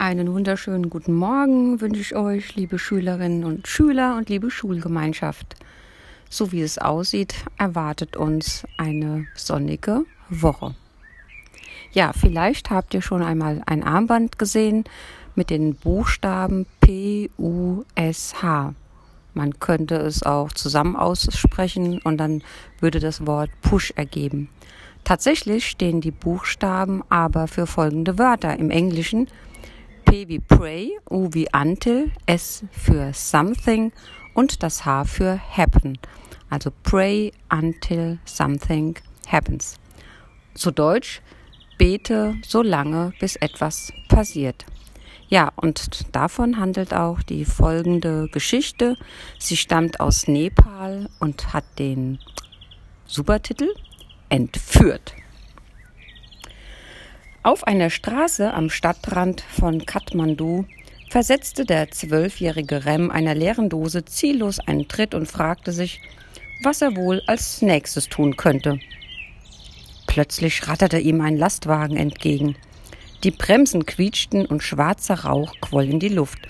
Einen wunderschönen guten Morgen wünsche ich euch, liebe Schülerinnen und Schüler und liebe Schulgemeinschaft. So wie es aussieht, erwartet uns eine sonnige Woche. Ja, vielleicht habt ihr schon einmal ein Armband gesehen mit den Buchstaben P, U, S, H. Man könnte es auch zusammen aussprechen und dann würde das Wort Push ergeben. Tatsächlich stehen die Buchstaben aber für folgende Wörter im Englischen P wie Pray, U wie Until, S für Something und das H für Happen. Also Pray until something happens. Zu Deutsch, bete so lange, bis etwas passiert. Ja, und davon handelt auch die folgende Geschichte. Sie stammt aus Nepal und hat den Supertitel Entführt. Auf einer Straße am Stadtrand von Kathmandu versetzte der zwölfjährige Rem einer leeren Dose ziellos einen Tritt und fragte sich, was er wohl als nächstes tun könnte. Plötzlich ratterte ihm ein Lastwagen entgegen. Die Bremsen quietschten und schwarzer Rauch quoll in die Luft,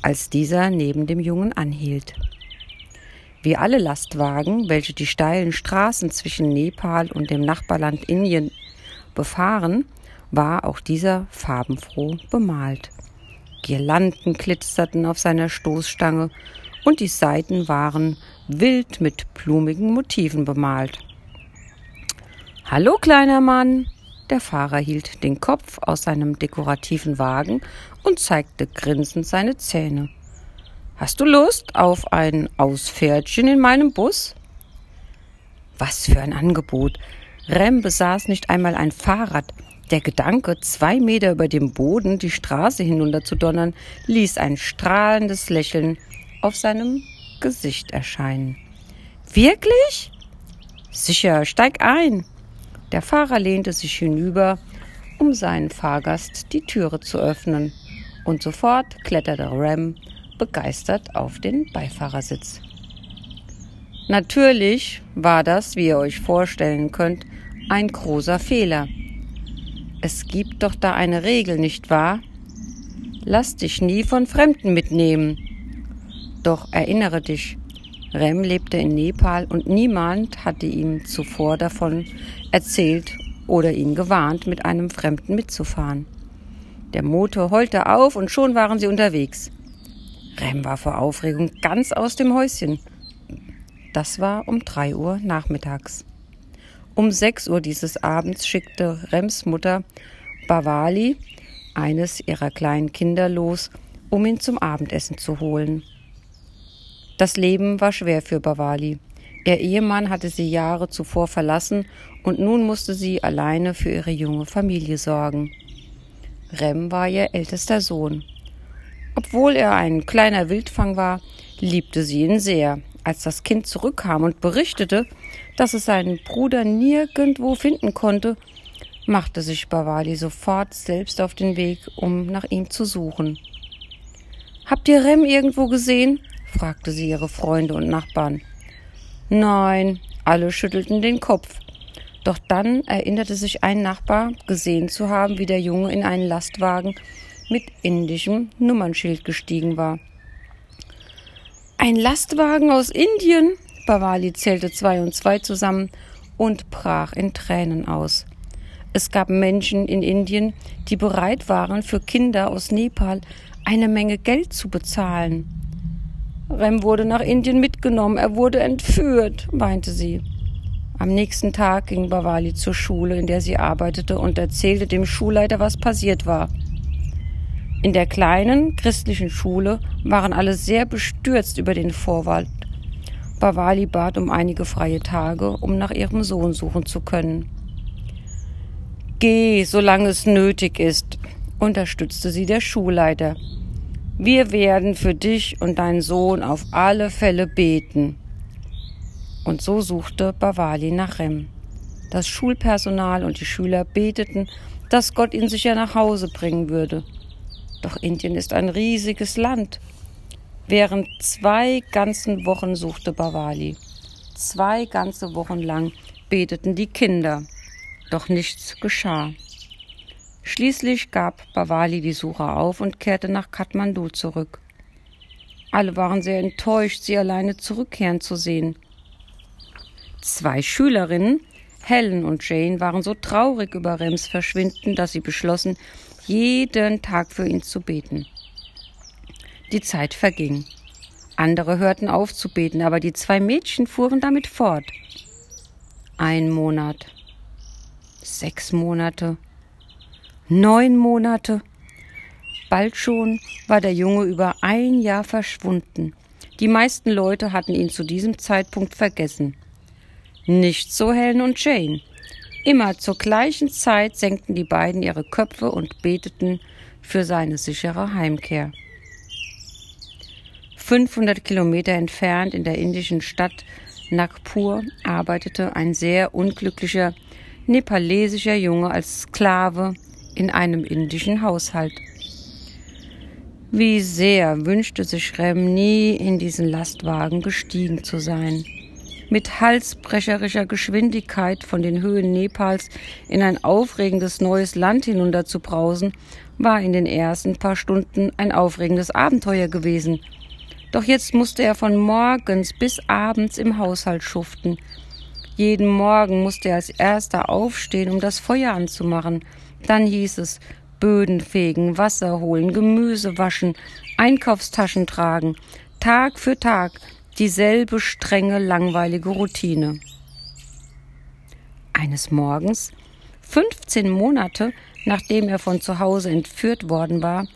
als dieser neben dem Jungen anhielt. Wie alle Lastwagen, welche die steilen Straßen zwischen Nepal und dem Nachbarland Indien befahren, war auch dieser farbenfroh bemalt. Girlanden glitzerten auf seiner Stoßstange und die Seiten waren wild mit blumigen Motiven bemalt. Hallo, kleiner Mann! Der Fahrer hielt den Kopf aus seinem dekorativen Wagen und zeigte grinsend seine Zähne. Hast du Lust auf ein Ausfährtchen in meinem Bus? Was für ein Angebot! Rem besaß nicht einmal ein Fahrrad, der Gedanke, zwei Meter über dem Boden die Straße hinunter zu donnern, ließ ein strahlendes Lächeln auf seinem Gesicht erscheinen. Wirklich? Sicher, steig ein. Der Fahrer lehnte sich hinüber, um seinen Fahrgast die Türe zu öffnen, und sofort kletterte Ram begeistert auf den Beifahrersitz. Natürlich war das, wie ihr euch vorstellen könnt, ein großer Fehler. Es gibt doch da eine Regel, nicht wahr? Lass dich nie von Fremden mitnehmen. Doch erinnere dich, Rem lebte in Nepal und niemand hatte ihm zuvor davon erzählt oder ihn gewarnt, mit einem Fremden mitzufahren. Der Motor heulte auf und schon waren sie unterwegs. Rem war vor Aufregung ganz aus dem Häuschen. Das war um drei Uhr nachmittags. Um sechs Uhr dieses Abends schickte Rems Mutter Bawali eines ihrer kleinen Kinder los, um ihn zum Abendessen zu holen. Das Leben war schwer für Bawali. Ihr Ehemann hatte sie Jahre zuvor verlassen und nun musste sie alleine für ihre junge Familie sorgen. Rem war ihr ältester Sohn. Obwohl er ein kleiner Wildfang war, liebte sie ihn sehr. Als das Kind zurückkam und berichtete, dass es seinen Bruder nirgendwo finden konnte, machte sich Bawali sofort selbst auf den Weg, um nach ihm zu suchen. Habt ihr Rem irgendwo gesehen? fragte sie ihre Freunde und Nachbarn. Nein, alle schüttelten den Kopf. Doch dann erinnerte sich ein Nachbar, gesehen zu haben, wie der Junge in einen Lastwagen mit indischem Nummernschild gestiegen war. Ein Lastwagen aus Indien? Bawali zählte zwei und zwei zusammen und brach in Tränen aus. Es gab Menschen in Indien, die bereit waren, für Kinder aus Nepal eine Menge Geld zu bezahlen. Rem wurde nach Indien mitgenommen, er wurde entführt, weinte sie. Am nächsten Tag ging Bawali zur Schule, in der sie arbeitete, und erzählte dem Schulleiter, was passiert war. In der kleinen christlichen Schule waren alle sehr bestürzt über den Vorwalt Bawali bat um einige freie Tage, um nach ihrem Sohn suchen zu können. Geh, solange es nötig ist, unterstützte sie der Schulleiter. Wir werden für dich und deinen Sohn auf alle Fälle beten. Und so suchte Bawali nach Rem. Das Schulpersonal und die Schüler beteten, dass Gott ihn sicher nach Hause bringen würde. Doch Indien ist ein riesiges Land Während zwei ganzen Wochen suchte Bawali. Zwei ganze Wochen lang beteten die Kinder, doch nichts geschah. Schließlich gab Bawali die Suche auf und kehrte nach Kathmandu zurück. Alle waren sehr enttäuscht, sie alleine zurückkehren zu sehen. Zwei Schülerinnen, Helen und Jane, waren so traurig über Rems Verschwinden, dass sie beschlossen, jeden Tag für ihn zu beten. Die Zeit verging. Andere hörten auf zu beten, aber die zwei Mädchen fuhren damit fort. Ein Monat, sechs Monate, neun Monate. Bald schon war der Junge über ein Jahr verschwunden. Die meisten Leute hatten ihn zu diesem Zeitpunkt vergessen. Nicht so Helen und Jane. Immer zur gleichen Zeit senkten die beiden ihre Köpfe und beteten für seine sichere Heimkehr. 500 Kilometer entfernt in der indischen Stadt Nagpur arbeitete ein sehr unglücklicher nepalesischer Junge als Sklave in einem indischen Haushalt. Wie sehr wünschte sich Rem nie in diesen Lastwagen gestiegen zu sein. Mit halsbrecherischer Geschwindigkeit von den Höhen Nepals in ein aufregendes neues Land hinunter zu brausen, war in den ersten paar Stunden ein aufregendes Abenteuer gewesen – doch jetzt musste er von morgens bis abends im Haushalt schuften. Jeden Morgen musste er als erster aufstehen, um das Feuer anzumachen. Dann hieß es Böden fegen, Wasser holen, Gemüse waschen, Einkaufstaschen tragen. Tag für Tag dieselbe strenge, langweilige Routine. Eines Morgens, 15 Monate nachdem er von zu Hause entführt worden war,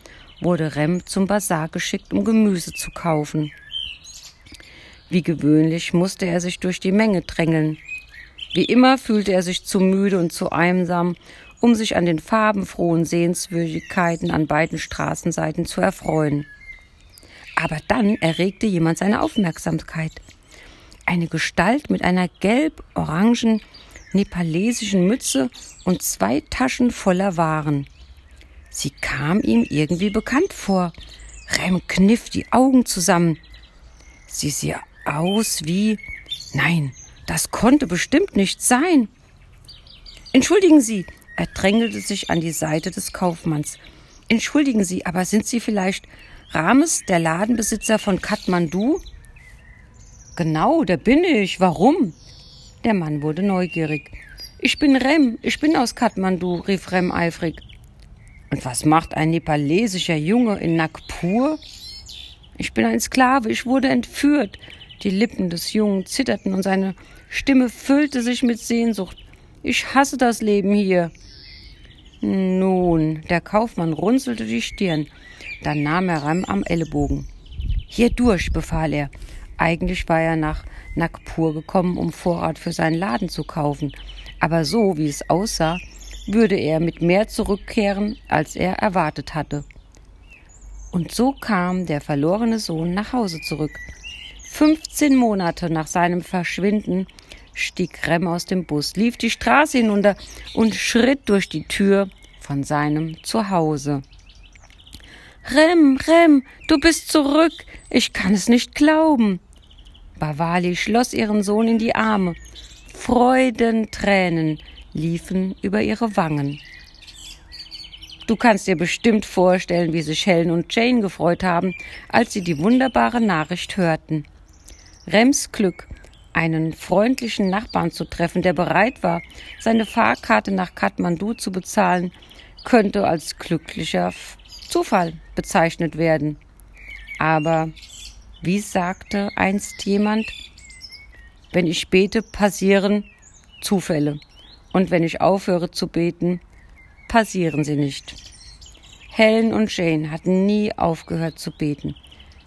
wurde Rem zum Bazar geschickt, um Gemüse zu kaufen. Wie gewöhnlich musste er sich durch die Menge drängeln. Wie immer fühlte er sich zu müde und zu einsam, um sich an den farbenfrohen Sehenswürdigkeiten an beiden Straßenseiten zu erfreuen. Aber dann erregte jemand seine Aufmerksamkeit. Eine Gestalt mit einer gelb-orangen nepalesischen Mütze und zwei Taschen voller Waren. Sie kam ihm irgendwie bekannt vor. Rem kniff die Augen zusammen. Sie sah aus wie. Nein, das konnte bestimmt nicht sein. Entschuldigen Sie, er drängelte sich an die Seite des Kaufmanns. Entschuldigen Sie, aber sind Sie vielleicht Rames, der Ladenbesitzer von Kathmandu? Genau, der bin ich. Warum? Der Mann wurde neugierig. Ich bin Rem, ich bin aus Kathmandu, rief Rem eifrig. Und was macht ein nepalesischer Junge in Nagpur? Ich bin ein Sklave, ich wurde entführt. Die Lippen des Jungen zitterten und seine Stimme füllte sich mit Sehnsucht. Ich hasse das Leben hier. Nun, der Kaufmann runzelte die Stirn. Dann nahm er Ram am Ellenbogen. Hier durch, befahl er. Eigentlich war er nach Nagpur gekommen, um Vorrat für seinen Laden zu kaufen. Aber so, wie es aussah, würde er mit mehr zurückkehren, als er erwartet hatte. Und so kam der verlorene Sohn nach Hause zurück. 15 Monate nach seinem Verschwinden stieg Rem aus dem Bus, lief die Straße hinunter und schritt durch die Tür von seinem Zuhause. Rem, Rem, du bist zurück. Ich kann es nicht glauben. Bavali schloss ihren Sohn in die Arme. Freudentränen liefen über ihre Wangen. Du kannst dir bestimmt vorstellen, wie sich Helen und Jane gefreut haben, als sie die wunderbare Nachricht hörten. Rems Glück, einen freundlichen Nachbarn zu treffen, der bereit war, seine Fahrkarte nach Kathmandu zu bezahlen, könnte als glücklicher Zufall bezeichnet werden. Aber wie sagte einst jemand, wenn ich bete, passieren Zufälle und wenn ich aufhöre zu beten, passieren sie nicht. Helen und Jane hatten nie aufgehört zu beten.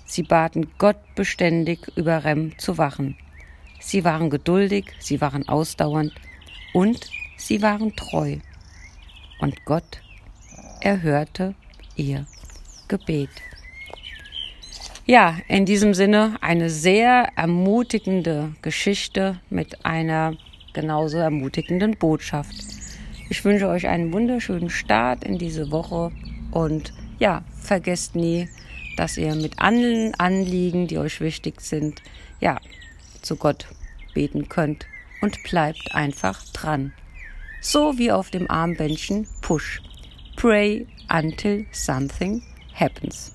Sie baten Gott beständig über Rem zu wachen. Sie waren geduldig, sie waren ausdauernd und sie waren treu. Und Gott erhörte ihr Gebet. Ja, in diesem Sinne eine sehr ermutigende Geschichte mit einer genauso ermutigenden Botschaft. Ich wünsche euch einen wunderschönen Start in diese Woche und ja, vergesst nie, dass ihr mit allen Anliegen, die euch wichtig sind, ja, zu Gott beten könnt und bleibt einfach dran. So wie auf dem Armbändchen Push. pray until something happens.